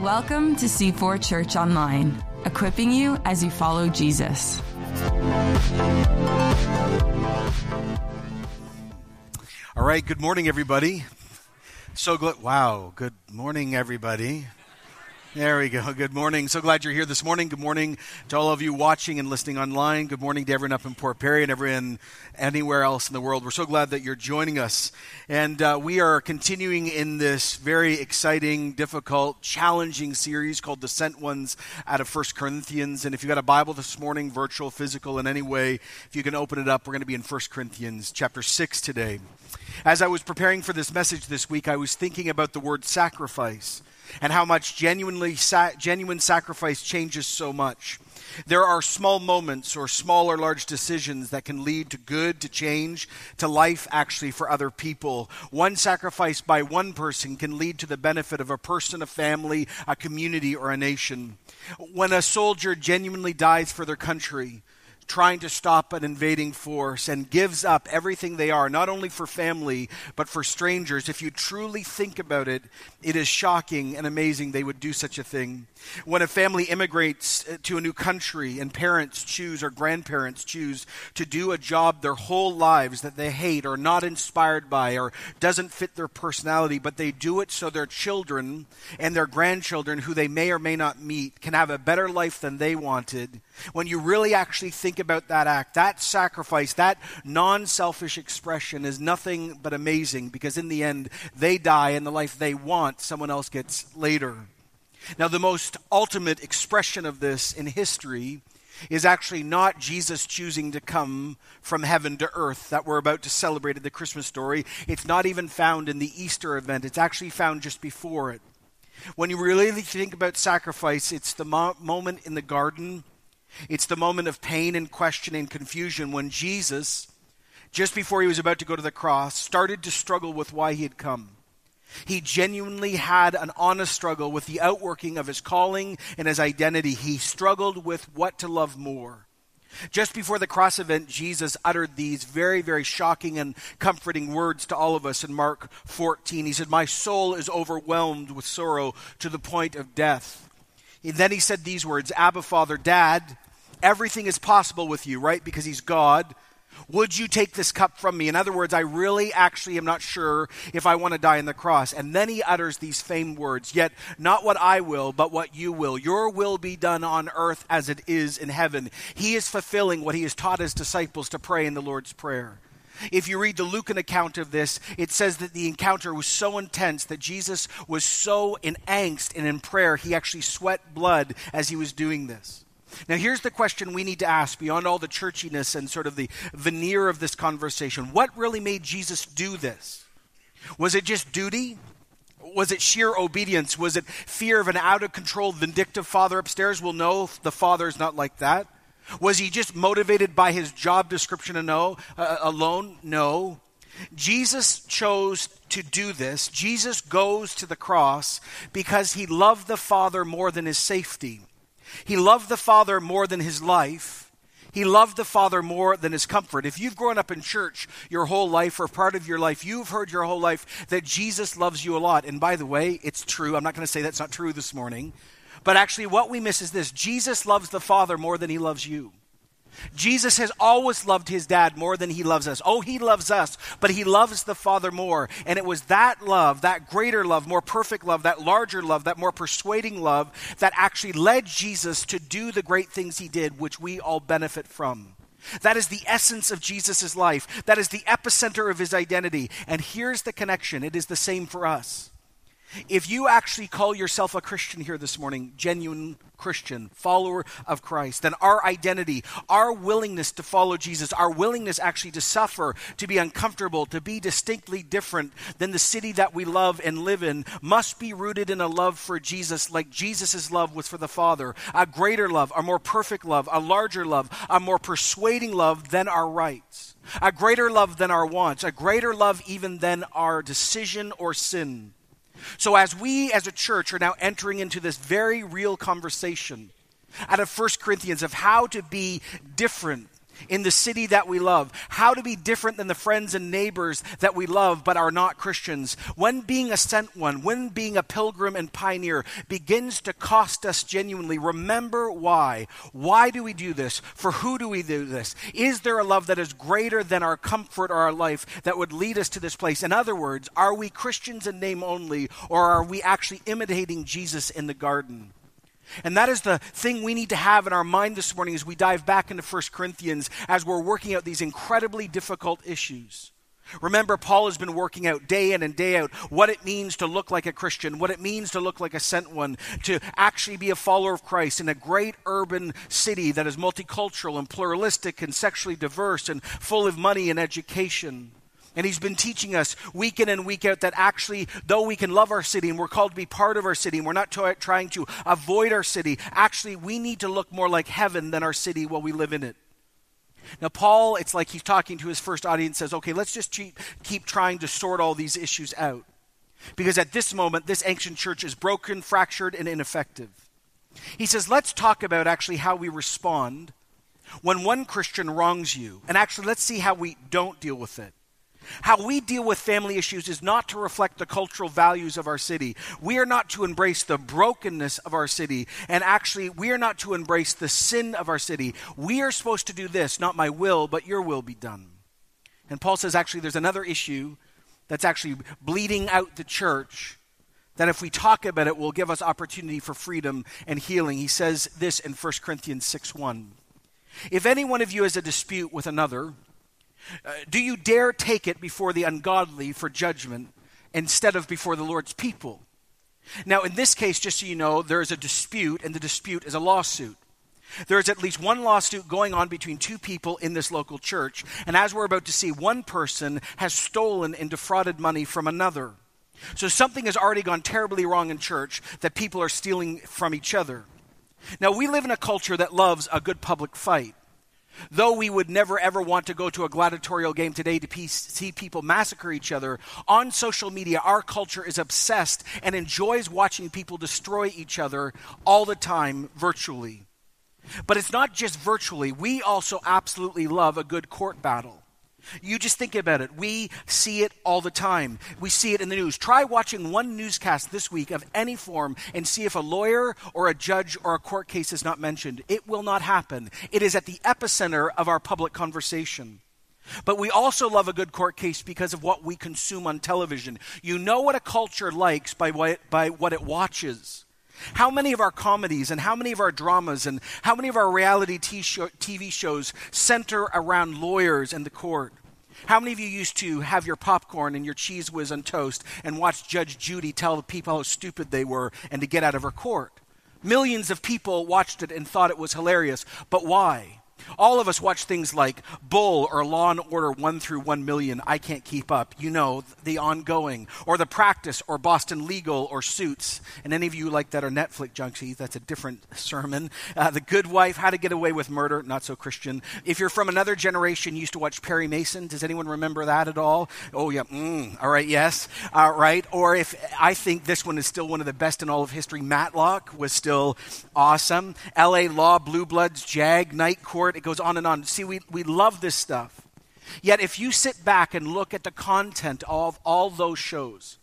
Welcome to C4 Church Online, equipping you as you follow Jesus. All right, good morning, everybody. So glad. Wow, good morning, everybody. There we go. Good morning. So glad you're here this morning. Good morning to all of you watching and listening online. Good morning to everyone up in Port Perry and everyone anywhere else in the world. We're so glad that you're joining us. And uh, we are continuing in this very exciting, difficult, challenging series called The Sent Ones out of First Corinthians. And if you've got a Bible this morning, virtual, physical, in any way, if you can open it up, we're going to be in First Corinthians chapter 6 today. As I was preparing for this message this week, I was thinking about the word sacrifice and how much genuinely sa- genuine sacrifice changes so much. There are small moments or small or large decisions that can lead to good, to change, to life actually for other people. One sacrifice by one person can lead to the benefit of a person, a family, a community, or a nation. When a soldier genuinely dies for their country, trying to stop an invading force and gives up everything they are, not only for family, but for strangers. If you truly think about it, it is shocking and amazing they would do such a thing. When a family immigrates uh, to a new country and parents choose or grandparents choose to do a job their whole lives that they hate or not inspired by or doesn't fit their personality, but they do it so their children and their grandchildren, who they may or may not meet, can have a better life than they wanted. When you really actually think about that act, that sacrifice, that non selfish expression is nothing but amazing because in the end, they die and the life they want, someone else gets later. Now, the most ultimate expression of this in history is actually not Jesus choosing to come from heaven to earth that we're about to celebrate in the Christmas story. It's not even found in the Easter event, it's actually found just before it. When you really think about sacrifice, it's the mo- moment in the garden, it's the moment of pain and question and confusion when Jesus, just before he was about to go to the cross, started to struggle with why he had come. He genuinely had an honest struggle with the outworking of his calling and his identity. He struggled with what to love more. Just before the cross event, Jesus uttered these very, very shocking and comforting words to all of us in Mark 14. He said, My soul is overwhelmed with sorrow to the point of death. And then he said these words Abba, Father, Dad, everything is possible with you, right? Because he's God. Would you take this cup from me? In other words, I really actually am not sure if I want to die on the cross. And then he utters these famed words Yet not what I will, but what you will. Your will be done on earth as it is in heaven. He is fulfilling what he has taught his disciples to pray in the Lord's Prayer. If you read the Lucan account of this, it says that the encounter was so intense that Jesus was so in angst and in prayer, he actually sweat blood as he was doing this. Now, here's the question we need to ask beyond all the churchiness and sort of the veneer of this conversation. What really made Jesus do this? Was it just duty? Was it sheer obedience? Was it fear of an out of control, vindictive father upstairs? Well, no, the father is not like that. Was he just motivated by his job description uh, alone? No. Jesus chose to do this. Jesus goes to the cross because he loved the Father more than his safety. He loved the Father more than his life. He loved the Father more than his comfort. If you've grown up in church your whole life or part of your life, you've heard your whole life that Jesus loves you a lot. And by the way, it's true. I'm not going to say that's not true this morning. But actually, what we miss is this Jesus loves the Father more than he loves you. Jesus has always loved his dad more than he loves us. Oh, he loves us, but he loves the Father more. And it was that love, that greater love, more perfect love, that larger love, that more persuading love that actually led Jesus to do the great things he did, which we all benefit from. That is the essence of Jesus' life. That is the epicenter of his identity. And here's the connection it is the same for us. If you actually call yourself a Christian here this morning, genuine Christian, follower of Christ, then our identity, our willingness to follow Jesus, our willingness actually to suffer, to be uncomfortable, to be distinctly different than the city that we love and live in, must be rooted in a love for Jesus, like Jesus' love was for the Father. A greater love, a more perfect love, a larger love, a more persuading love than our rights, a greater love than our wants, a greater love even than our decision or sin. So, as we as a church are now entering into this very real conversation out of 1 Corinthians of how to be different, in the city that we love, how to be different than the friends and neighbors that we love but are not Christians, when being a sent one, when being a pilgrim and pioneer begins to cost us genuinely, remember why. Why do we do this? For who do we do this? Is there a love that is greater than our comfort or our life that would lead us to this place? In other words, are we Christians in name only, or are we actually imitating Jesus in the garden? And that is the thing we need to have in our mind this morning as we dive back into 1 Corinthians as we're working out these incredibly difficult issues. Remember, Paul has been working out day in and day out what it means to look like a Christian, what it means to look like a sent one, to actually be a follower of Christ in a great urban city that is multicultural and pluralistic and sexually diverse and full of money and education. And he's been teaching us week in and week out that actually, though we can love our city and we're called to be part of our city and we're not t- trying to avoid our city, actually, we need to look more like heaven than our city while we live in it. Now, Paul, it's like he's talking to his first audience, says, okay, let's just keep, keep trying to sort all these issues out. Because at this moment, this ancient church is broken, fractured, and ineffective. He says, let's talk about actually how we respond when one Christian wrongs you. And actually, let's see how we don't deal with it. How we deal with family issues is not to reflect the cultural values of our city. We are not to embrace the brokenness of our city. And actually, we are not to embrace the sin of our city. We are supposed to do this, not my will, but your will be done. And Paul says, actually, there's another issue that's actually bleeding out the church that if we talk about it will give us opportunity for freedom and healing. He says this in 1 Corinthians 6 1. If any one of you has a dispute with another, uh, do you dare take it before the ungodly for judgment instead of before the Lord's people? Now, in this case, just so you know, there is a dispute, and the dispute is a lawsuit. There is at least one lawsuit going on between two people in this local church, and as we're about to see, one person has stolen and defrauded money from another. So something has already gone terribly wrong in church that people are stealing from each other. Now, we live in a culture that loves a good public fight. Though we would never ever want to go to a gladiatorial game today to see people massacre each other, on social media, our culture is obsessed and enjoys watching people destroy each other all the time virtually. But it's not just virtually, we also absolutely love a good court battle. You just think about it. We see it all the time. We see it in the news. Try watching one newscast this week of any form and see if a lawyer or a judge or a court case is not mentioned. It will not happen. It is at the epicenter of our public conversation. But we also love a good court case because of what we consume on television. You know what a culture likes by what, by what it watches. How many of our comedies and how many of our dramas and how many of our reality TV shows center around lawyers and the court? How many of you used to have your popcorn and your Cheez Whiz on toast and watch Judge Judy tell the people how stupid they were and to get out of her court? Millions of people watched it and thought it was hilarious. But why? All of us watch things like Bull or Law and Order 1 through 1 million, I Can't Keep Up, you know, the ongoing, or The Practice or Boston Legal or Suits. And any of you like that are Netflix junkies, that's a different sermon. Uh, the Good Wife, How to Get Away with Murder, not so Christian. If you're from another generation, you used to watch Perry Mason. Does anyone remember that at all? Oh, yeah. Mm, all right, yes. All right. Or if I think this one is still one of the best in all of history, Matlock was still awesome. LA Law, Blue Bloods, Jag, Night Court. It goes on and on. See, we, we love this stuff. Yet, if you sit back and look at the content of all those shows,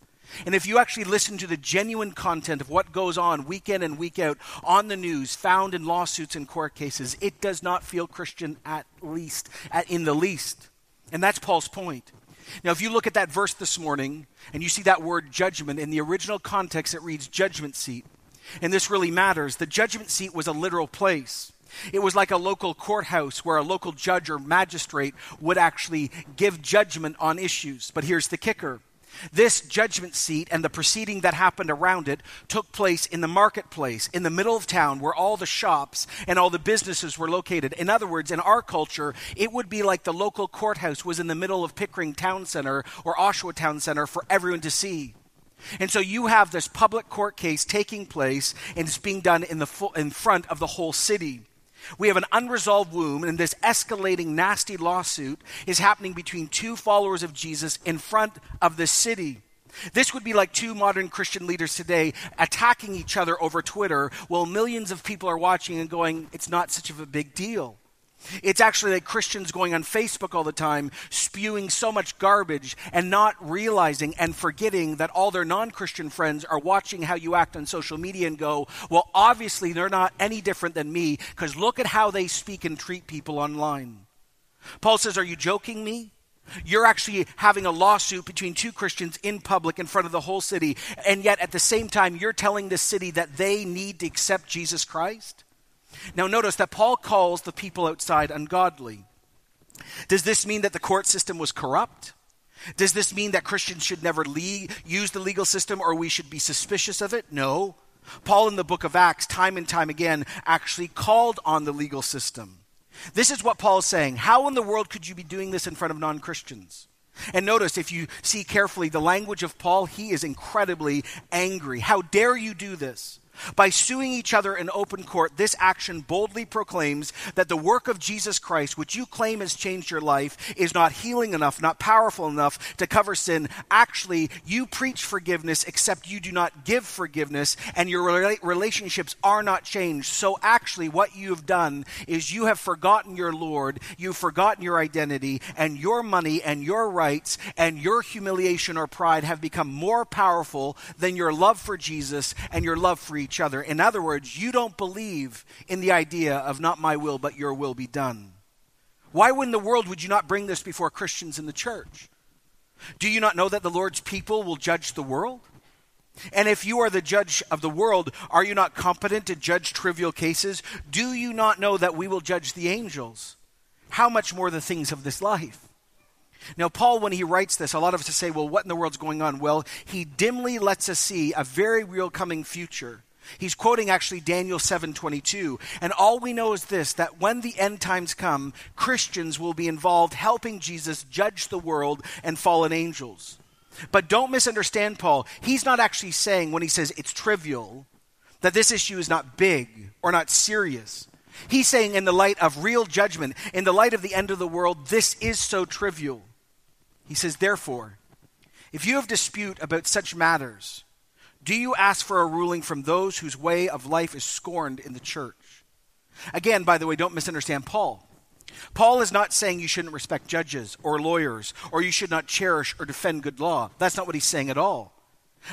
and if you actually listen to the genuine content of what goes on week in and week out on the news, found in lawsuits and court cases, it does not feel Christian at least, at, in the least. And that's Paul's point. Now, if you look at that verse this morning and you see that word judgment, in the original context it reads judgment seat. And this really matters. The judgment seat was a literal place. It was like a local courthouse where a local judge or magistrate would actually give judgment on issues. But here's the kicker this judgment seat and the proceeding that happened around it took place in the marketplace, in the middle of town where all the shops and all the businesses were located. In other words, in our culture, it would be like the local courthouse was in the middle of Pickering Town Center or Oshawa Town Center for everyone to see. And so you have this public court case taking place and it's being done in, the full, in front of the whole city. We have an unresolved wound, and this escalating, nasty lawsuit is happening between two followers of Jesus in front of the city. This would be like two modern Christian leaders today attacking each other over Twitter while millions of people are watching and going, it's not such of a big deal. It's actually like Christians going on Facebook all the time, spewing so much garbage and not realizing and forgetting that all their non Christian friends are watching how you act on social media and go, well, obviously they're not any different than me because look at how they speak and treat people online. Paul says, Are you joking me? You're actually having a lawsuit between two Christians in public in front of the whole city, and yet at the same time, you're telling the city that they need to accept Jesus Christ? Now, notice that Paul calls the people outside ungodly. Does this mean that the court system was corrupt? Does this mean that Christians should never le- use the legal system or we should be suspicious of it? No. Paul, in the book of Acts, time and time again, actually called on the legal system. This is what Paul is saying. How in the world could you be doing this in front of non Christians? And notice, if you see carefully the language of Paul, he is incredibly angry. How dare you do this? By suing each other in open court, this action boldly proclaims that the work of Jesus Christ, which you claim has changed your life, is not healing enough, not powerful enough to cover sin. Actually, you preach forgiveness, except you do not give forgiveness, and your relationships are not changed. So, actually, what you have done is you have forgotten your Lord, you've forgotten your identity, and your money and your rights and your humiliation or pride have become more powerful than your love for Jesus and your love for each each other. In other words, you don't believe in the idea of not my will, but your will be done. Why in the world would you not bring this before Christians in the church? Do you not know that the Lord's people will judge the world? And if you are the judge of the world, are you not competent to judge trivial cases? Do you not know that we will judge the angels? How much more the things of this life? Now, Paul, when he writes this, a lot of us say, well, what in the world's going on? Well, he dimly lets us see a very real coming future He's quoting actually Daniel 7:22. And all we know is this that when the end times come, Christians will be involved helping Jesus judge the world and fallen angels. But don't misunderstand Paul. He's not actually saying when he says it's trivial that this issue is not big or not serious. He's saying in the light of real judgment, in the light of the end of the world, this is so trivial. He says, therefore, if you have dispute about such matters, do you ask for a ruling from those whose way of life is scorned in the church? Again, by the way, don't misunderstand Paul. Paul is not saying you shouldn't respect judges or lawyers or you should not cherish or defend good law. That's not what he's saying at all.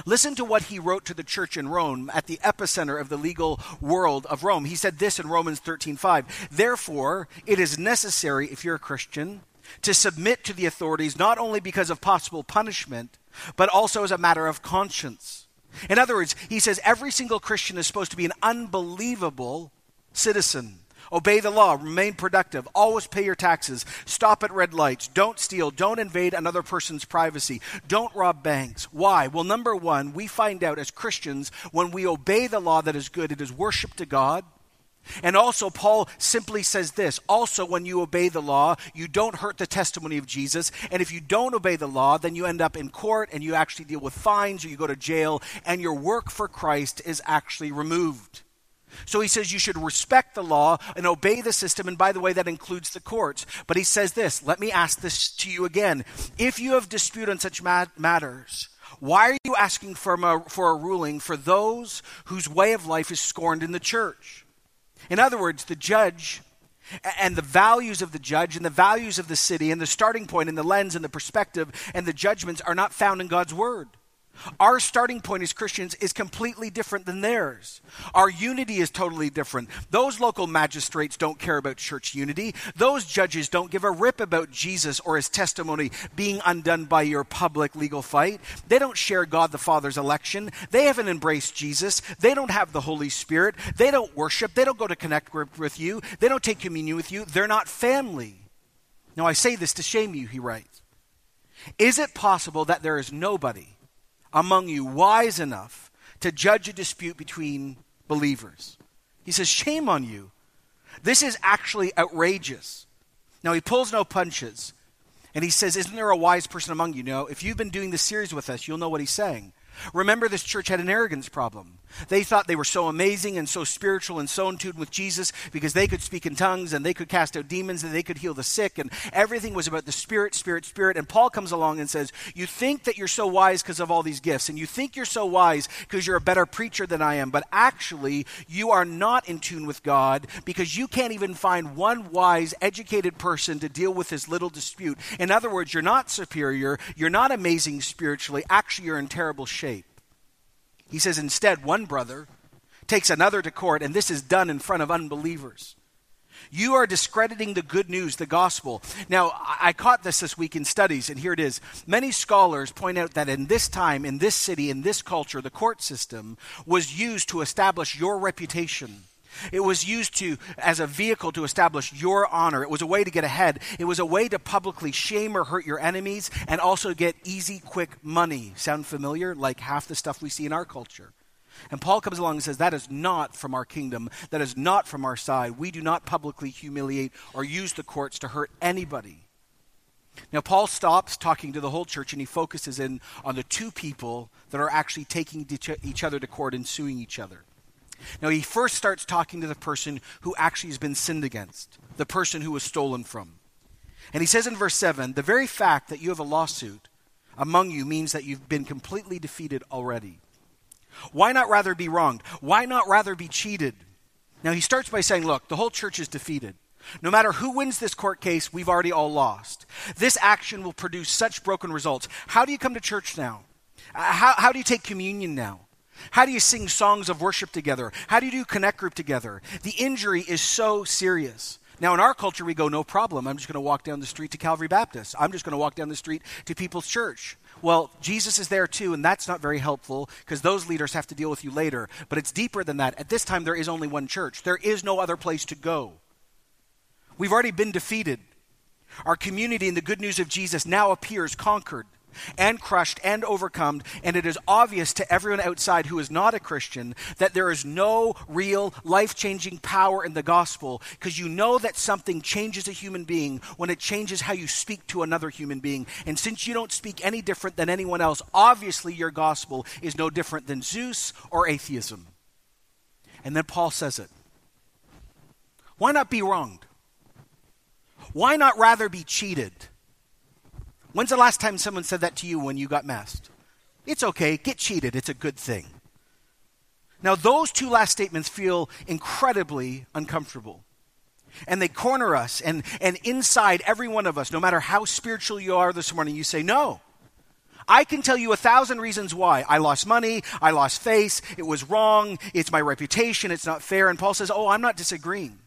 Listen to what he wrote to the church in Rome at the epicenter of the legal world of Rome. He said this in Romans 13:5. Therefore, it is necessary if you're a Christian to submit to the authorities not only because of possible punishment, but also as a matter of conscience. In other words, he says every single Christian is supposed to be an unbelievable citizen. Obey the law, remain productive, always pay your taxes, stop at red lights, don't steal, don't invade another person's privacy, don't rob banks. Why? Well, number one, we find out as Christians when we obey the law that is good, it is worship to God. And also, Paul simply says this also, when you obey the law, you don't hurt the testimony of Jesus. And if you don't obey the law, then you end up in court and you actually deal with fines or you go to jail, and your work for Christ is actually removed. So he says you should respect the law and obey the system. And by the way, that includes the courts. But he says this let me ask this to you again. If you have dispute on such matters, why are you asking for a, for a ruling for those whose way of life is scorned in the church? In other words, the judge and the values of the judge and the values of the city and the starting point and the lens and the perspective and the judgments are not found in God's word. Our starting point as Christians is completely different than theirs. Our unity is totally different. Those local magistrates don't care about church unity. Those judges don't give a rip about Jesus or his testimony being undone by your public legal fight. They don't share God the Father's election. They haven't embraced Jesus. They don't have the Holy Spirit. They don't worship. They don't go to connect with you. They don't take communion with you. They're not family. Now, I say this to shame you, he writes. Is it possible that there is nobody among you wise enough to judge a dispute between believers. He says, Shame on you. This is actually outrageous. Now, he pulls no punches. And he says, Isn't there a wise person among you? No, if you've been doing this series with us, you'll know what he's saying. Remember, this church had an arrogance problem. They thought they were so amazing and so spiritual and so in tune with Jesus because they could speak in tongues and they could cast out demons and they could heal the sick and everything was about the Spirit, Spirit, Spirit. And Paul comes along and says, You think that you're so wise because of all these gifts and you think you're so wise because you're a better preacher than I am, but actually you are not in tune with God because you can't even find one wise, educated person to deal with this little dispute. In other words, you're not superior, you're not amazing spiritually, actually, you're in terrible shape. He says, instead, one brother takes another to court, and this is done in front of unbelievers. You are discrediting the good news, the gospel. Now, I caught this this week in studies, and here it is. Many scholars point out that in this time, in this city, in this culture, the court system was used to establish your reputation. It was used to as a vehicle to establish your honor. It was a way to get ahead. It was a way to publicly shame or hurt your enemies and also get easy, quick money. Sound familiar? Like half the stuff we see in our culture. And Paul comes along and says, That is not from our kingdom. That is not from our side. We do not publicly humiliate or use the courts to hurt anybody. Now, Paul stops talking to the whole church and he focuses in on the two people that are actually taking each other to court and suing each other. Now, he first starts talking to the person who actually has been sinned against, the person who was stolen from. And he says in verse 7 the very fact that you have a lawsuit among you means that you've been completely defeated already. Why not rather be wronged? Why not rather be cheated? Now, he starts by saying, Look, the whole church is defeated. No matter who wins this court case, we've already all lost. This action will produce such broken results. How do you come to church now? Uh, how, how do you take communion now? How do you sing songs of worship together? How do you do connect group together? The injury is so serious. Now, in our culture, we go, no problem. I'm just going to walk down the street to Calvary Baptist. I'm just going to walk down the street to People's Church. Well, Jesus is there too, and that's not very helpful because those leaders have to deal with you later. But it's deeper than that. At this time, there is only one church, there is no other place to go. We've already been defeated. Our community in the good news of Jesus now appears conquered and crushed and overcome, and it is obvious to everyone outside who is not a Christian that there is no real life changing power in the gospel because you know that something changes a human being when it changes how you speak to another human being. And since you don't speak any different than anyone else, obviously your gospel is no different than Zeus or atheism. And then Paul says it. Why not be wronged? Why not rather be cheated? When's the last time someone said that to you when you got messed? It's okay, get cheated, it's a good thing. Now, those two last statements feel incredibly uncomfortable. And they corner us, and, and inside every one of us, no matter how spiritual you are this morning, you say, No. I can tell you a thousand reasons why. I lost money, I lost face, it was wrong, it's my reputation, it's not fair. And Paul says, Oh, I'm not disagreeing.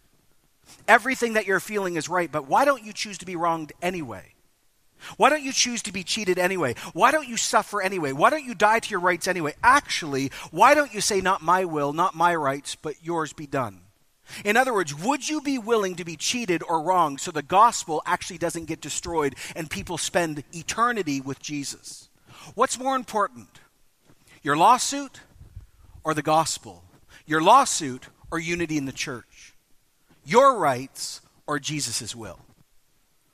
Everything that you're feeling is right, but why don't you choose to be wronged anyway? Why don't you choose to be cheated anyway? Why don't you suffer anyway? Why don't you die to your rights anyway? Actually, why don't you say, Not my will, not my rights, but yours be done? In other words, would you be willing to be cheated or wrong so the gospel actually doesn't get destroyed and people spend eternity with Jesus? What's more important, your lawsuit or the gospel? Your lawsuit or unity in the church? Your rights or Jesus' will?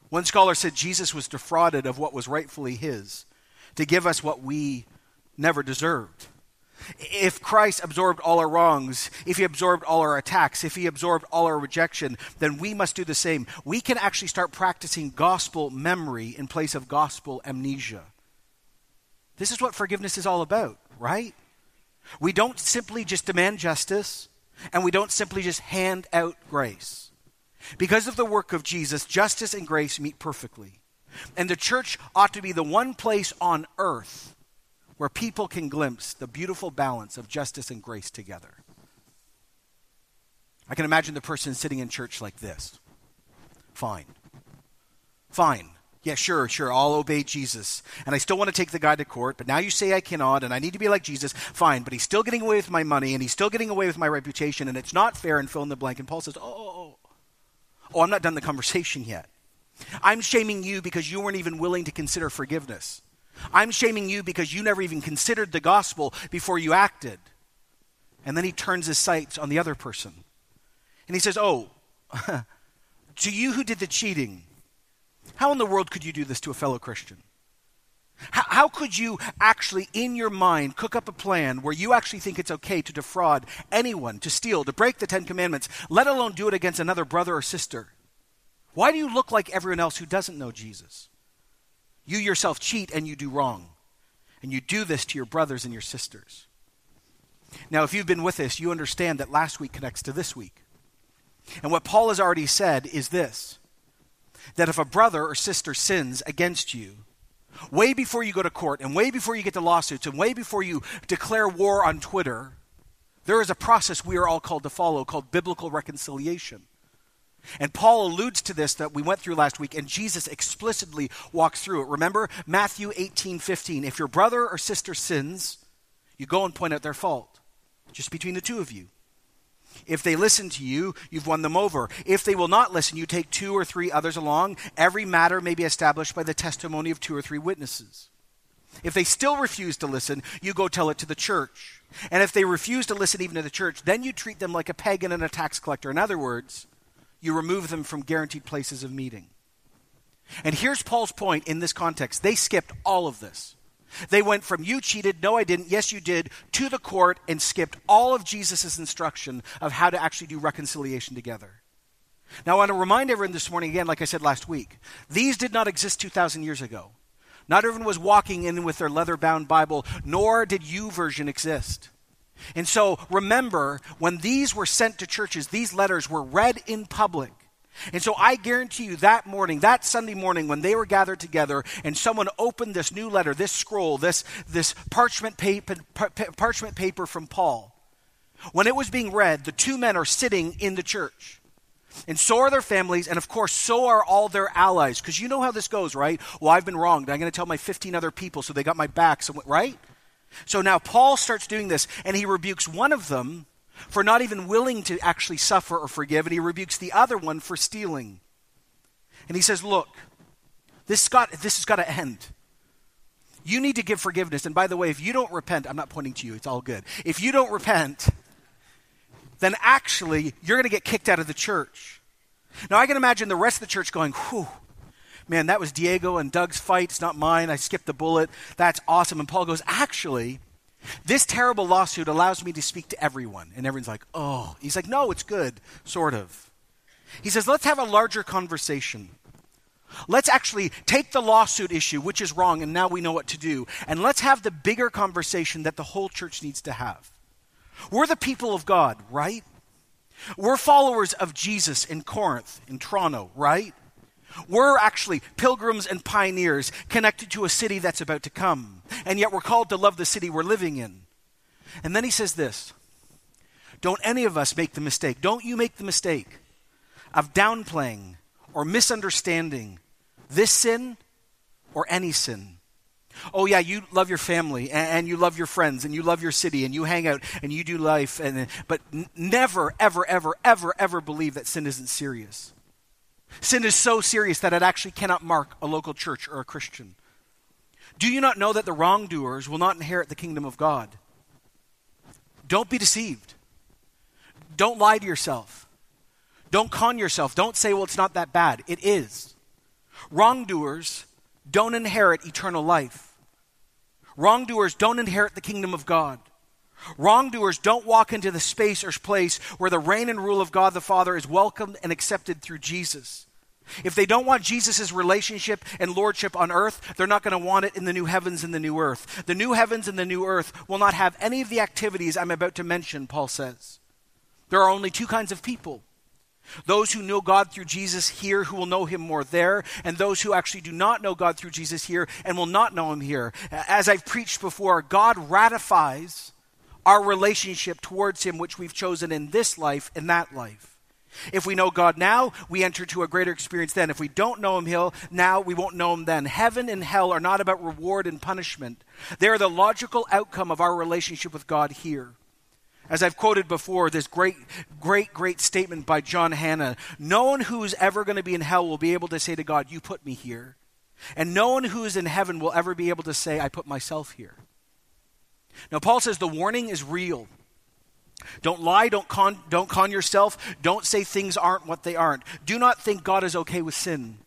One scholar said Jesus was defrauded of what was rightfully his to give us what we never deserved. If Christ absorbed all our wrongs, if he absorbed all our attacks, if he absorbed all our rejection, then we must do the same. We can actually start practicing gospel memory in place of gospel amnesia. This is what forgiveness is all about, right? We don't simply just demand justice, and we don't simply just hand out grace. Because of the work of Jesus, justice and grace meet perfectly. And the church ought to be the one place on earth where people can glimpse the beautiful balance of justice and grace together. I can imagine the person sitting in church like this. Fine. Fine. Yeah, sure, sure. I'll obey Jesus. And I still want to take the guy to court, but now you say I cannot, and I need to be like Jesus. Fine, but he's still getting away with my money, and he's still getting away with my reputation, and it's not fair, and fill in the blank. And Paul says, oh, oh, oh. Oh, I'm not done the conversation yet. I'm shaming you because you weren't even willing to consider forgiveness. I'm shaming you because you never even considered the gospel before you acted. And then he turns his sights on the other person. And he says, Oh, to you who did the cheating, how in the world could you do this to a fellow Christian? How, how, could you actually, in your mind, cook up a plan where you actually think it's okay to defraud anyone, to steal, to break the Ten Commandments, let alone do it against another brother or sister? Why do you look like everyone else who doesn't know Jesus? You yourself cheat and you do wrong. And you do this to your brothers and your sisters. Now, if you've been with us, you understand that last week connects to this week. And what Paul has already said is this that if a brother or sister sins against you, way before you go to court and way before you get to lawsuits and way before you declare war on Twitter, there is a process we are all called to follow called biblical reconciliation. And Paul alludes to this that we went through last week, and Jesus explicitly walks through it. Remember Matthew 18 15. If your brother or sister sins, you go and point out their fault, just between the two of you. If they listen to you, you've won them over. If they will not listen, you take two or three others along. Every matter may be established by the testimony of two or three witnesses. If they still refuse to listen, you go tell it to the church. And if they refuse to listen even to the church, then you treat them like a pagan and a tax collector. In other words, you remove them from guaranteed places of meeting. And here's Paul's point in this context they skipped all of this. They went from you cheated, no, I didn't, yes, you did, to the court and skipped all of Jesus' instruction of how to actually do reconciliation together. Now, I want to remind everyone this morning again, like I said last week, these did not exist 2,000 years ago. Not everyone was walking in with their leather bound Bible, nor did YouVersion exist. And so remember, when these were sent to churches, these letters were read in public. And so I guarantee you that morning, that Sunday morning, when they were gathered together and someone opened this new letter, this scroll, this, this parchment, paper, parchment paper from Paul, when it was being read, the two men are sitting in the church. And so are their families, and of course, so are all their allies. Because you know how this goes, right? Well, I've been wronged. I'm going to tell my 15 other people, so they got my back, so, right? So now Paul starts doing this, and he rebukes one of them for not even willing to actually suffer or forgive, and he rebukes the other one for stealing. And he says, Look, this, got, this has got to end. You need to give forgiveness. And by the way, if you don't repent, I'm not pointing to you, it's all good. If you don't repent, then actually you're going to get kicked out of the church. Now, I can imagine the rest of the church going, whew, man, that was Diego and Doug's fight. It's not mine. I skipped the bullet. That's awesome. And Paul goes, actually, this terrible lawsuit allows me to speak to everyone. And everyone's like, oh. He's like, no, it's good, sort of. He says, let's have a larger conversation. Let's actually take the lawsuit issue, which is wrong, and now we know what to do, and let's have the bigger conversation that the whole church needs to have. We're the people of God, right? We're followers of Jesus in Corinth, in Toronto, right? We're actually pilgrims and pioneers connected to a city that's about to come. And yet we're called to love the city we're living in. And then he says this Don't any of us make the mistake, don't you make the mistake of downplaying or misunderstanding this sin or any sin. Oh, yeah, you love your family and, you love your friends and you love your city and you hang out and you do life, and, but never, ever, ever, ever, ever believe that sin isn't serious. Sin is so serious that it actually cannot mark a local church or a Christian. Do you not know that the wrongdoers will not inherit the kingdom of God? Don't be deceived. Don't lie to yourself. Don't con yourself. Don't say, well, it's not that bad. It is. Wrongdoers don't inherit eternal life. Wrongdoers don't inherit the kingdom of God. Wrongdoers don't walk into the space or place where the reign and rule of God the Father is welcomed and accepted through Jesus. If they don't want Jesus' relationship and lordship on earth, they're not going to want it in the new heavens and the new earth. The new heavens and the new earth will not have any of the activities I'm about to mention, Paul says. There are only two kinds of people those who know God through Jesus here, who will know him more there, and those who actually do not know God through Jesus here and will not know him here. As I've preached before, God ratifies our relationship towards Him, which we've chosen in this life and that life. If we know God now, we enter to a greater experience then. If we don't know Him he'll, now, we won't know Him then. Heaven and hell are not about reward and punishment, they are the logical outcome of our relationship with God here. As I've quoted before, this great, great, great statement by John Hannah No one who's ever going to be in hell will be able to say to God, You put me here. And no one who is in heaven will ever be able to say, I put myself here. Now, Paul says the warning is real. Don't lie, don't con, don't con yourself, don't say things aren't what they aren't. Do not think God is okay with sin.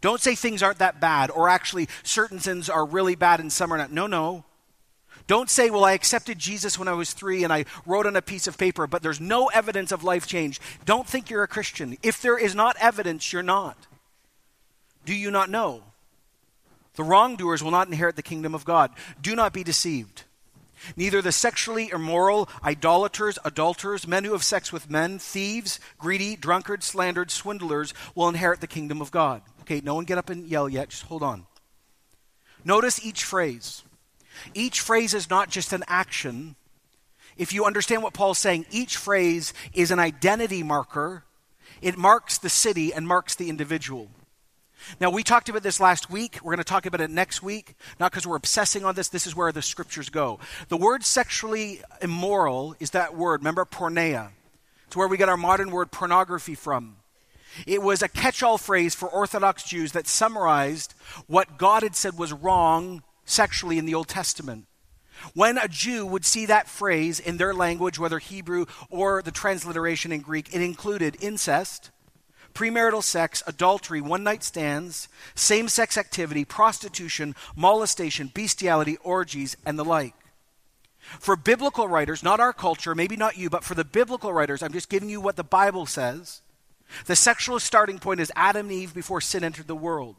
Don't say things aren't that bad or actually certain sins are really bad and some are not. No, no. Don't say, well, I accepted Jesus when I was three and I wrote on a piece of paper, but there's no evidence of life change. Don't think you're a Christian. If there is not evidence, you're not. Do you not know? The wrongdoers will not inherit the kingdom of God. Do not be deceived. Neither the sexually immoral, idolaters, adulterers, men who have sex with men, thieves, greedy, drunkards, slandered, swindlers will inherit the kingdom of God. Okay, no one get up and yell yet. Just hold on. Notice each phrase. Each phrase is not just an action. If you understand what Paul's saying, each phrase is an identity marker. It marks the city and marks the individual. Now, we talked about this last week. We're going to talk about it next week, not because we're obsessing on this. This is where the scriptures go. The word sexually immoral is that word. Remember, porneia. It's where we get our modern word pornography from. It was a catch all phrase for Orthodox Jews that summarized what God had said was wrong sexually in the Old Testament. When a Jew would see that phrase in their language, whether Hebrew or the transliteration in Greek, it included incest, premarital sex, adultery, one night stands, same sex activity, prostitution, molestation, bestiality, orgies, and the like. For biblical writers, not our culture, maybe not you, but for the biblical writers, I'm just giving you what the Bible says. The sexual starting point is Adam and Eve before sin entered the world.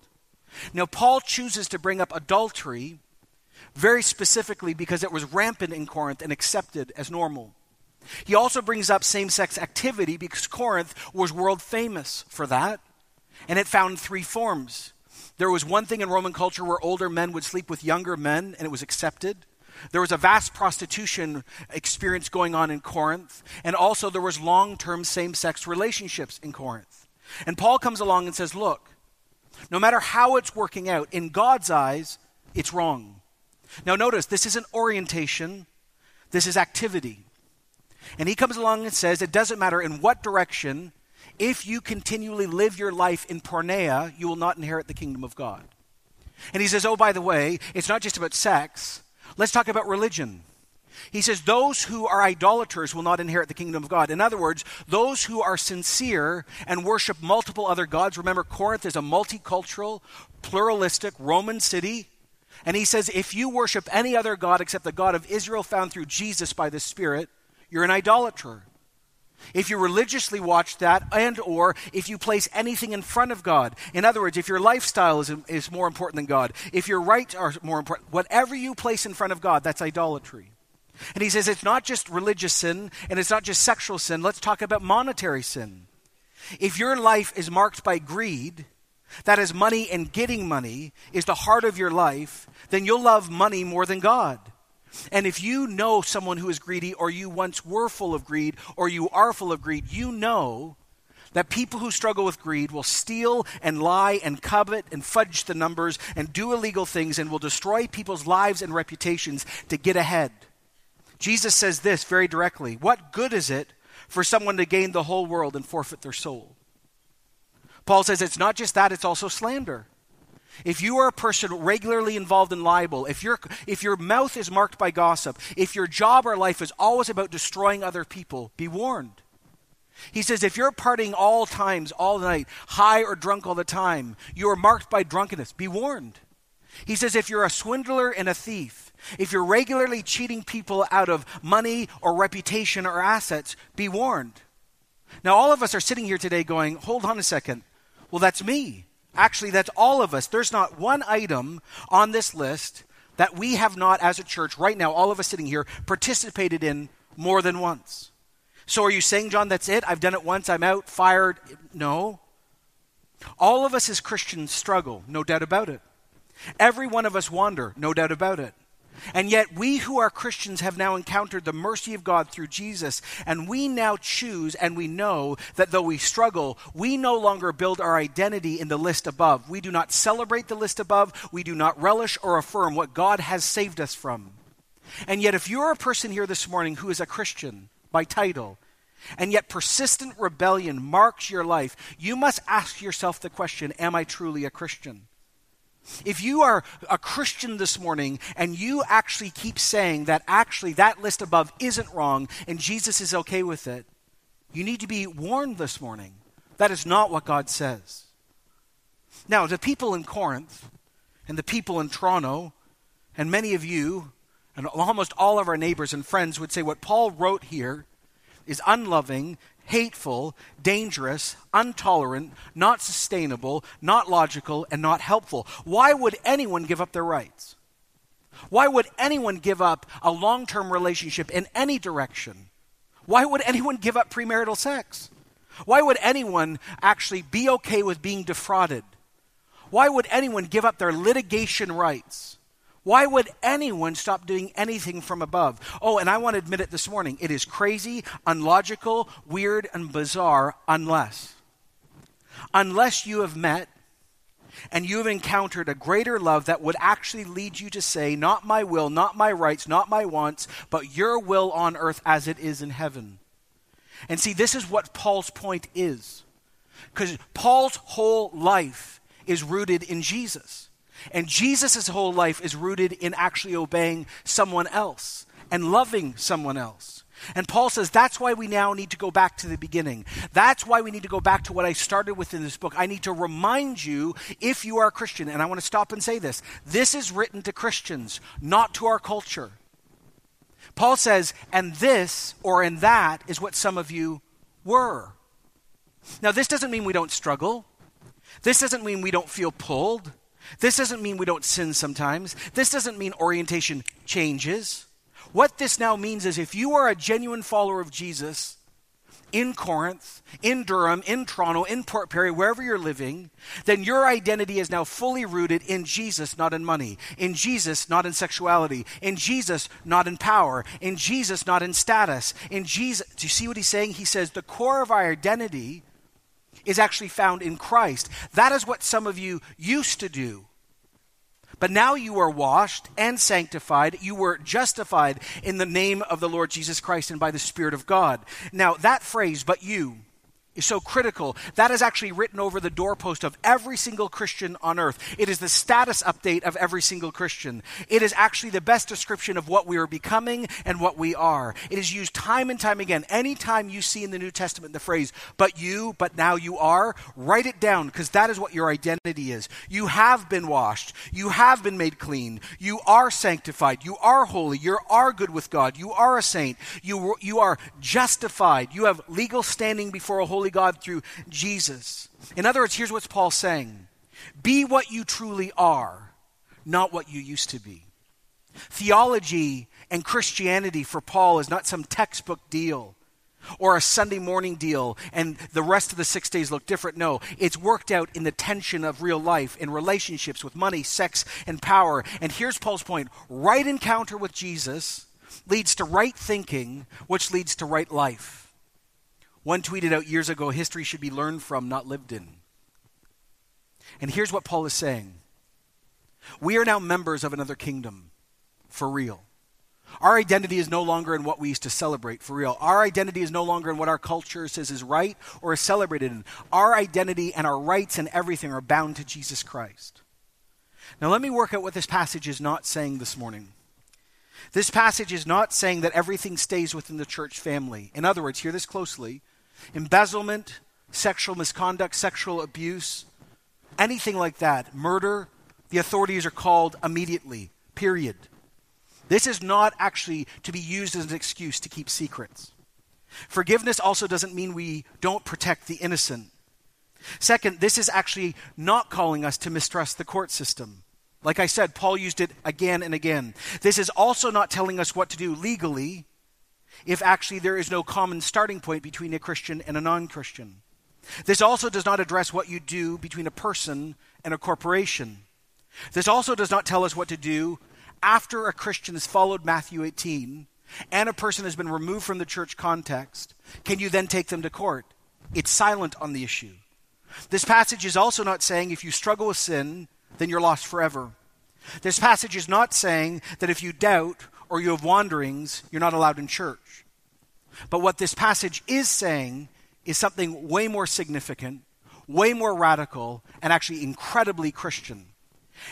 Now, Paul chooses to bring up adultery very specifically because it was rampant in Corinth and accepted as normal. He also brings up same sex activity because Corinth was world famous for that, and it found three forms. There was one thing in Roman culture where older men would sleep with younger men, and it was accepted. There was a vast prostitution experience going on in Corinth, and also there was long term same sex relationships in Corinth. And Paul comes along and says, Look, no matter how it's working out, in God's eyes, it's wrong. Now, notice, this isn't orientation, this is activity. And he comes along and says, It doesn't matter in what direction, if you continually live your life in porneia, you will not inherit the kingdom of God. And he says, Oh, by the way, it's not just about sex. Let's talk about religion. He says, Those who are idolaters will not inherit the kingdom of God. In other words, those who are sincere and worship multiple other gods. Remember, Corinth is a multicultural, pluralistic Roman city. And he says, If you worship any other God except the God of Israel found through Jesus by the Spirit, you're an idolater. If you religiously watch that and or if you place anything in front of God. In other words, if your lifestyle is, is more important than God, if your rights are more important, whatever you place in front of God, that's idolatry. And he says it's not just religious sin and it's not just sexual sin. Let's talk about monetary sin. If your life is marked by greed, that is money and getting money is the heart of your life, then you'll love money more than God. And if you know someone who is greedy, or you once were full of greed, or you are full of greed, you know that people who struggle with greed will steal and lie and covet and fudge the numbers and do illegal things and will destroy people's lives and reputations to get ahead. Jesus says this very directly What good is it for someone to gain the whole world and forfeit their soul? Paul says it's not just that, it's also slander. If you are a person regularly involved in libel, if, your if your mouth is marked by gossip, if your job or life is always about destroying other people, be warned. He says, if you're partying all times, all night, high or drunk all the time, you are marked by drunkenness, be warned. He says, if you're a swindler and a thief, if you're regularly cheating people out of money or reputation or assets, be warned. Now, all of us are sitting here today going, hold on a second. Well, that's me. Actually, that's all of us. There's not one item on this list that we have not, as a church, right now, all of us sitting here, participated in more than once. So are you saying, John, that's it? I've done it once, I'm out, fired? No. All of us as Christians struggle, no doubt about it. Every one of us wander, no doubt about it. And yet, we who are Christians have now encountered the mercy of God through Jesus, and we now choose and we know that though we struggle, we no longer build our identity in the list above. We do not celebrate the list above, we do not relish or affirm what God has saved us from. And yet, if you're a person here this morning who is a Christian by title, and yet persistent rebellion marks your life, you must ask yourself the question Am I truly a Christian? If you are a Christian this morning and you actually keep saying that actually that list above isn't wrong and Jesus is okay with it, you need to be warned this morning. That is not what God says. Now, the people in Corinth and the people in Toronto, and many of you, and almost all of our neighbors and friends would say what Paul wrote here is unloving, hateful, dangerous, intolerant, not sustainable, not logical, and not helpful. Why would anyone give up their rights? Why would anyone give up a long term relationship in any direction? Why would anyone give up premarital sex? Why would anyone actually be okay with being defrauded? Why would anyone give up their litigation rights? Why would anyone stop doing anything from above? Oh, and I want to admit it this morning. It is crazy, unlogical, weird, and bizarre unless. Unless you have met and you have encountered a greater love that would actually lead you to say, Not my will, not my rights, not my wants, but your will on earth as it is in heaven. And see, this is what Paul's point is. Because Paul's whole life is rooted in Jesus. And Jesus' whole life is rooted in actually obeying someone else and loving someone else. And Paul says that's why we now need to go back to the beginning. That's why we need to go back to what I started with in this book. I need to remind you if you are a Christian, and I want to stop and say this this is written to Christians, not to our culture. Paul says, and this or in that is what some of you were. Now, this doesn't mean we don't struggle. This doesn't mean we don't feel pulled. This doesn't mean we don't sin sometimes. This doesn't mean orientation changes. What this now means is if you are a genuine follower of Jesus in Corinth, in Durham, in Toronto, in Port Perry, wherever you're living, then your identity is now fully rooted in Jesus, not in money. In Jesus, not in sexuality. In Jesus, not in power. In Jesus, not in status. In Jesus, do you see what he's saying? He says the core of our identity is actually found in Christ. That is what some of you used to do. But now you are washed and sanctified. You were justified in the name of the Lord Jesus Christ and by the Spirit of God. Now, that phrase, but you, is so critical. That is actually written over the doorpost of every single Christian on earth. It is the status update of every single Christian. It is actually the best description of what we are becoming and what we are. It is used time and time again. Anytime you see in the New Testament the phrase, but you, but now you are, write it down because that is what your identity is. You have been washed. You have been made clean. You are sanctified. You are holy. You are good with God. You are a saint. You, you are justified. You have legal standing before a holy holy God through Jesus. In other words, here's what Paul's saying Be what you truly are, not what you used to be. Theology and Christianity for Paul is not some textbook deal or a Sunday morning deal and the rest of the six days look different. No, it's worked out in the tension of real life, in relationships with money, sex, and power. And here's Paul's point right encounter with Jesus leads to right thinking, which leads to right life. One tweeted out years ago history should be learned from, not lived in. And here's what Paul is saying We are now members of another kingdom, for real. Our identity is no longer in what we used to celebrate, for real. Our identity is no longer in what our culture says is right or is celebrated in. Our identity and our rights and everything are bound to Jesus Christ. Now, let me work out what this passage is not saying this morning. This passage is not saying that everything stays within the church family. In other words, hear this closely embezzlement, sexual misconduct, sexual abuse, anything like that, murder, the authorities are called immediately, period. This is not actually to be used as an excuse to keep secrets. Forgiveness also doesn't mean we don't protect the innocent. Second, this is actually not calling us to mistrust the court system. Like I said, Paul used it again and again. This is also not telling us what to do legally if actually there is no common starting point between a Christian and a non Christian. This also does not address what you do between a person and a corporation. This also does not tell us what to do after a Christian has followed Matthew 18 and a person has been removed from the church context. Can you then take them to court? It's silent on the issue. This passage is also not saying if you struggle with sin, then you're lost forever. This passage is not saying that if you doubt or you have wanderings, you're not allowed in church. But what this passage is saying is something way more significant, way more radical, and actually incredibly Christian.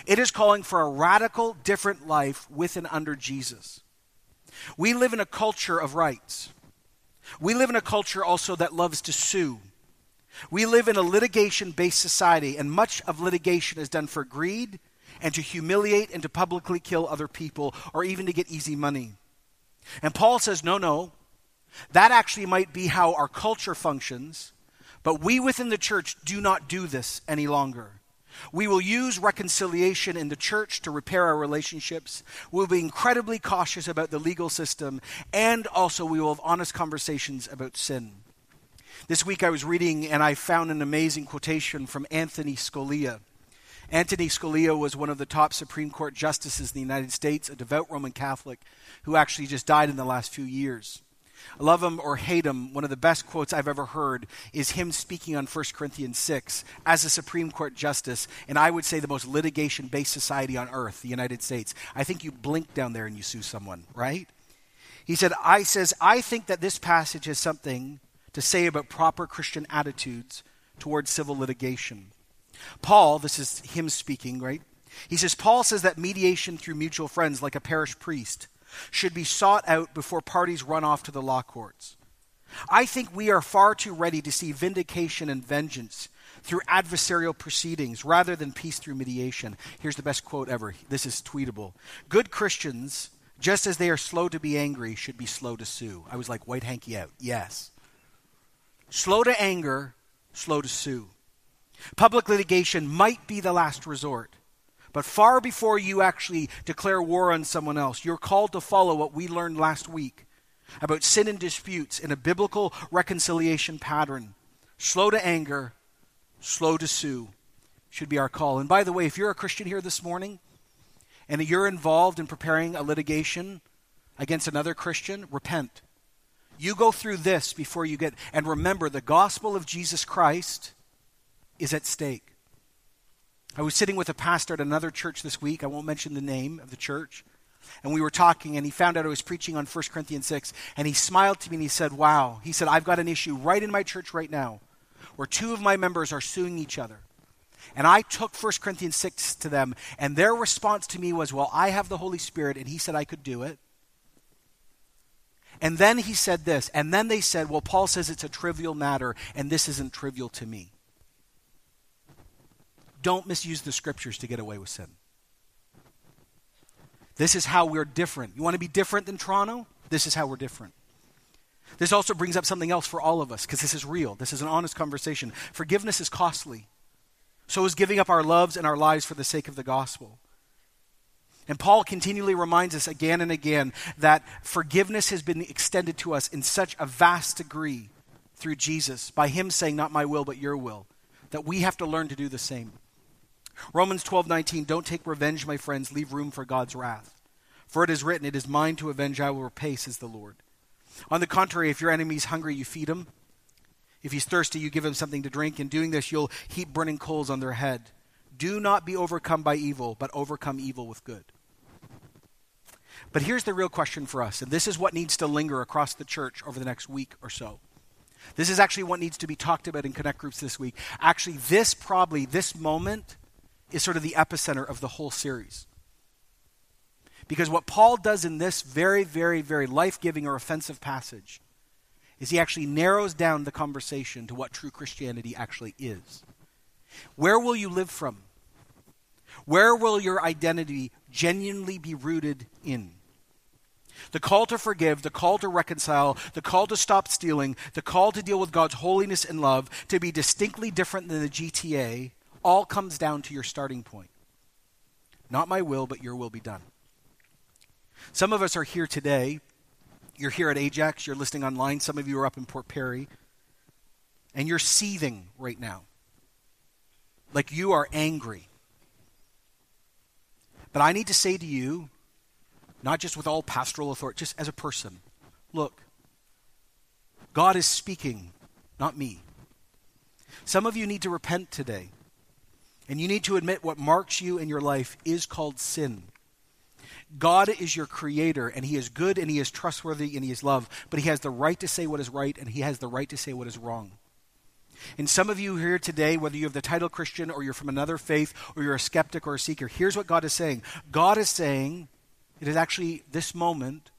It is calling for a radical, different life with and under Jesus. We live in a culture of rights. We live in a culture also that loves to sue. We live in a litigation based society, and much of litigation is done for greed and to humiliate and to publicly kill other people or even to get easy money. And Paul says, no, no. That actually might be how our culture functions, but we within the church do not do this any longer. We will use reconciliation in the church to repair our relationships. We'll be incredibly cautious about the legal system, and also we will have honest conversations about sin. This week I was reading and I found an amazing quotation from Anthony Scalia. Anthony Scalia was one of the top Supreme Court justices in the United States, a devout Roman Catholic who actually just died in the last few years. Love him or hate him, one of the best quotes I've ever heard is him speaking on 1 Corinthians 6 as a Supreme Court justice, and I would say the most litigation based society on earth, the United States. I think you blink down there and you sue someone, right? He said, I says, I think that this passage has something to say about proper Christian attitudes towards civil litigation. Paul, this is him speaking, right? He says, Paul says that mediation through mutual friends, like a parish priest, should be sought out before parties run off to the law courts. I think we are far too ready to see vindication and vengeance through adversarial proceedings rather than peace through mediation. Here's the best quote ever. This is tweetable. Good Christians, just as they are slow to be angry, should be slow to sue. I was like, white hanky out. Yes. Slow to anger, slow to sue. Public litigation might be the last resort. But far before you actually declare war on someone else, you're called to follow what we learned last week about sin and disputes in a biblical reconciliation pattern. Slow to anger, slow to sue should be our call. And by the way, if you're a Christian here this morning and you're involved in preparing a litigation against another Christian, repent. You go through this before you get, and remember the gospel of Jesus Christ is at stake. I was sitting with a pastor at another church this week. I won't mention the name of the church. And we were talking, and he found out I was preaching on 1 Corinthians 6. And he smiled to me and he said, Wow. He said, I've got an issue right in my church right now where two of my members are suing each other. And I took 1 Corinthians 6 to them, and their response to me was, Well, I have the Holy Spirit, and he said I could do it. And then he said this, and then they said, Well, Paul says it's a trivial matter, and this isn't trivial to me don't misuse the scriptures to get away with sin. This is how we're different. You want to be different than Toronto? This is how we're different. This also brings up something else for all of us because this is real. This is an honest conversation. Forgiveness is costly. So is giving up our loves and our lives for the sake of the gospel. And Paul continually reminds us again and again that forgiveness has been extended to us in such a vast degree through Jesus by him saying, Not my will, but your will, that we have to learn to do the same. Romans 12:19 Don't take revenge, my friends, leave room for God's wrath. For it is written, it is mine to avenge, I will repay, says the Lord. On the contrary, if your enemy is hungry, you feed him. If he's thirsty, you give him something to drink. In doing this, you'll heap burning coals on their head. Do not be overcome by evil, but overcome evil with good. But here's the real question for us, and this is what needs to linger across the church over the next week or so. This is actually what needs to be talked about in connect groups this week. Actually, this probably, this moment, is sort of the epicenter of the whole series. Because what Paul does in this very, very, very life giving or offensive passage is he actually narrows down the conversation to what true Christianity actually is. Where will you live from? Where will your identity genuinely be rooted in? The call to forgive, the call to reconcile, the call to stop stealing, the call to deal with God's holiness and love, to be distinctly different than the GTA, all comes down to your starting point. Not my will, but your will be done. Some of us are here today. You're here at Ajax, you're listening online. Some of you are up in Port Perry. And you're seething right now. Like you are angry. But I need to say to you, not just with all pastoral authority, just as a person, look, God is speaking, not me. Some of you need to repent today. And you need to admit what marks you in your life is called sin. God is your creator, and He is good, and He is trustworthy, and He is love, but He has the right to say what is right, and He has the right to say what is wrong. And some of you here today, whether you have the title Christian or you're from another faith or you're a skeptic or a seeker, here's what God is saying God is saying, it is actually this moment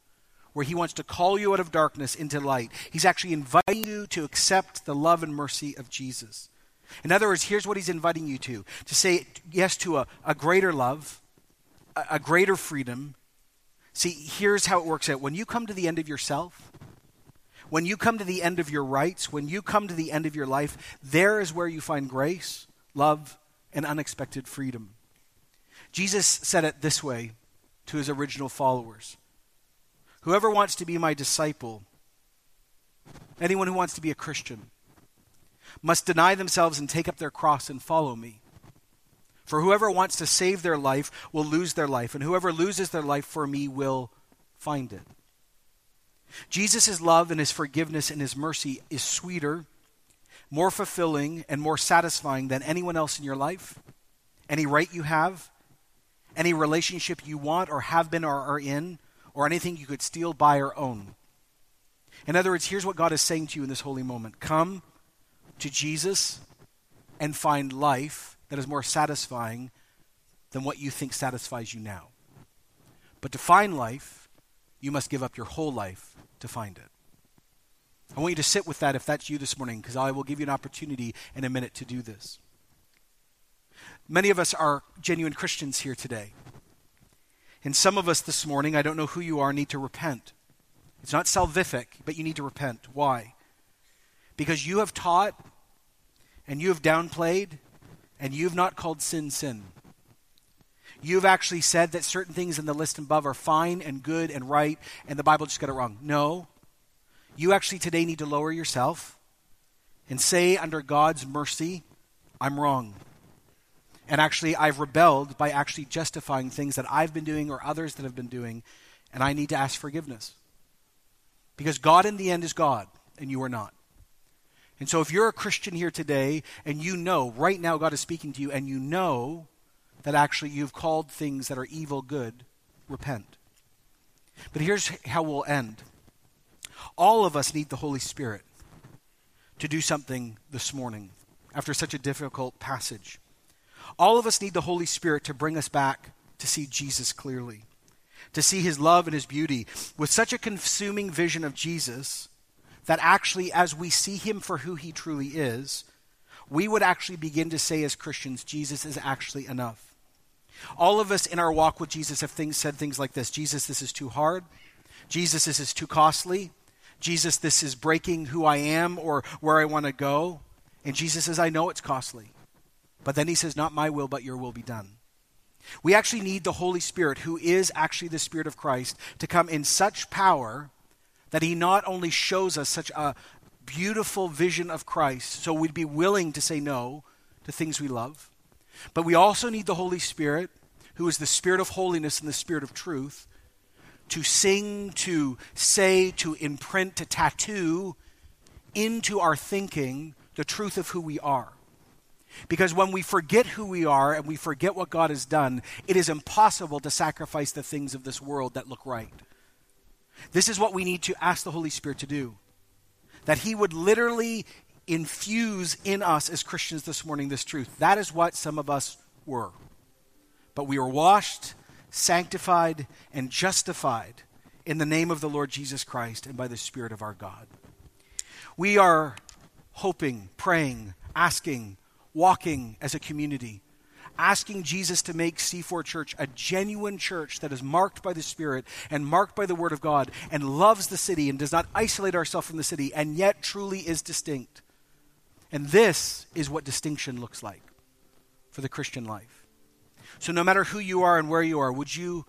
where He wants to call you out of darkness into light. He's actually inviting you to accept the love and mercy of Jesus. In other words, here's what He's inviting you to to say yes to a, a greater love, a, a greater freedom. See, here's how it works out. When you come to the end of yourself, when you come to the end of your rights, when you come to the end of your life, there is where you find grace, love, and unexpected freedom. Jesus said it this way to his original followers Whoever wants to be my disciple, anyone who wants to be a Christian, must deny themselves and take up their cross and follow me. For whoever wants to save their life will lose their life, and whoever loses their life for me will find it. Jesus' love and his forgiveness and his mercy is sweeter, more fulfilling, and more satisfying than anyone else in your life, any right you have, any relationship you want or have been or are in, or anything you could steal, buy, or own. In other words, here's what God is saying to you in this holy moment Come to Jesus and find life that is more satisfying than what you think satisfies you now. But to find life, you must give up your whole life to find it. I want you to sit with that if that's you this morning, because I will give you an opportunity in a minute to do this. Many of us are genuine Christians here today. And some of us this morning, I don't know who you are, need to repent. It's not salvific, but you need to repent. Why? Because you have taught and you have downplayed and you have not called sin sin. You've actually said that certain things in the list above are fine and good and right, and the Bible just got it wrong. No. You actually today need to lower yourself and say, under God's mercy, I'm wrong. And actually, I've rebelled by actually justifying things that I've been doing or others that have been doing, and I need to ask forgiveness. Because God, in the end, is God, and you are not. And so, if you're a Christian here today and you know right now God is speaking to you, and you know that actually you've called things that are evil good, repent. But here's how we'll end all of us need the Holy Spirit to do something this morning after such a difficult passage. All of us need the Holy Spirit to bring us back to see Jesus clearly, to see his love and his beauty with such a consuming vision of Jesus that actually, as we see him for who he truly is, we would actually begin to say as Christians, Jesus is actually enough. All of us in our walk with Jesus have things, said things like this Jesus, this is too hard. Jesus, this is too costly. Jesus, this is breaking who I am or where I want to go. And Jesus says, I know it's costly. But then he says, Not my will, but your will be done. We actually need the Holy Spirit, who is actually the Spirit of Christ, to come in such power that he not only shows us such a beautiful vision of Christ, so we'd be willing to say no to things we love, but we also need the Holy Spirit, who is the Spirit of holiness and the Spirit of truth, to sing, to say, to imprint, to tattoo into our thinking the truth of who we are. Because when we forget who we are and we forget what God has done, it is impossible to sacrifice the things of this world that look right. This is what we need to ask the Holy Spirit to do. That He would literally infuse in us as Christians this morning this truth. That is what some of us were. But we were washed, sanctified, and justified in the name of the Lord Jesus Christ and by the Spirit of our God. We are hoping, praying, asking, walking as a community, asking Jesus to make C4 Church a genuine church that is marked by the Spirit and marked by the Word of God and loves the city and does not isolate ourselves from the city and yet truly is distinct. And this is what distinction looks like for the Christian life. So, no matter who you are and where you are, would you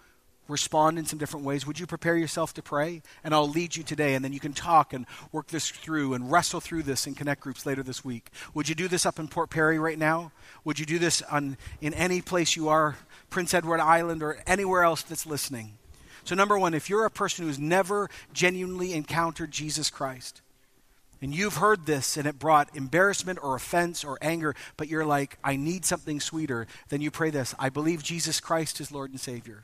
respond in some different ways? Would you prepare yourself to pray? And I'll lead you today, and then you can talk and work this through and wrestle through this in connect groups later this week. Would you do this up in Port Perry right now? Would you do this on, in any place you are, Prince Edward Island or anywhere else that's listening? So, number one, if you're a person who's never genuinely encountered Jesus Christ, and you've heard this and it brought embarrassment or offense or anger, but you're like, I need something sweeter, then you pray this I believe Jesus Christ is Lord and Savior.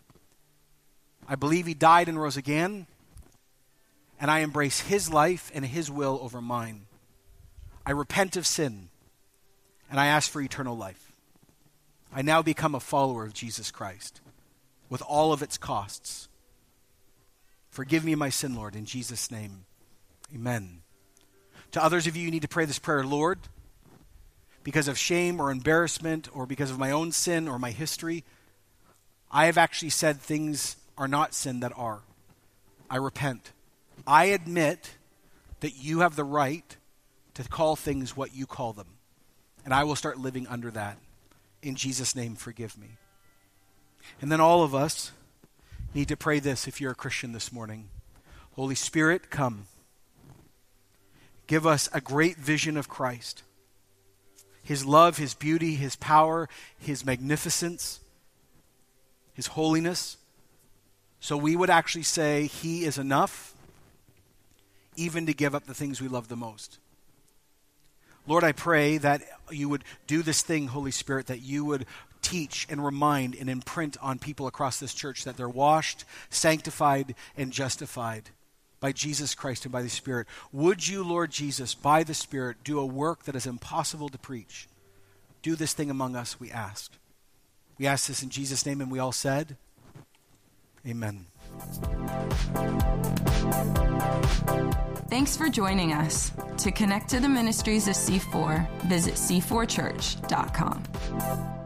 I believe He died and rose again, and I embrace His life and His will over mine. I repent of sin, and I ask for eternal life. I now become a follower of Jesus Christ with all of its costs. Forgive me my sin, Lord, in Jesus' name. Amen. To others of you, you need to pray this prayer Lord, because of shame or embarrassment or because of my own sin or my history, I have actually said things are not sin that are. I repent. I admit that you have the right to call things what you call them. And I will start living under that. In Jesus' name, forgive me. And then all of us need to pray this if you're a Christian this morning Holy Spirit, come. Give us a great vision of Christ His love, His beauty, His power, His magnificence, His holiness. So we would actually say He is enough, even to give up the things we love the most. Lord, I pray that you would do this thing, Holy Spirit, that you would teach and remind and imprint on people across this church that they're washed, sanctified, and justified by Jesus Christ and by the Spirit. Would you, Lord Jesus, by the Spirit, do a work that is impossible to preach? Do this thing among us, we ask. We ask this in Jesus' name, and we all said, Amen. Thanks for joining us. To connect to the ministries of C4, visit c4church.com.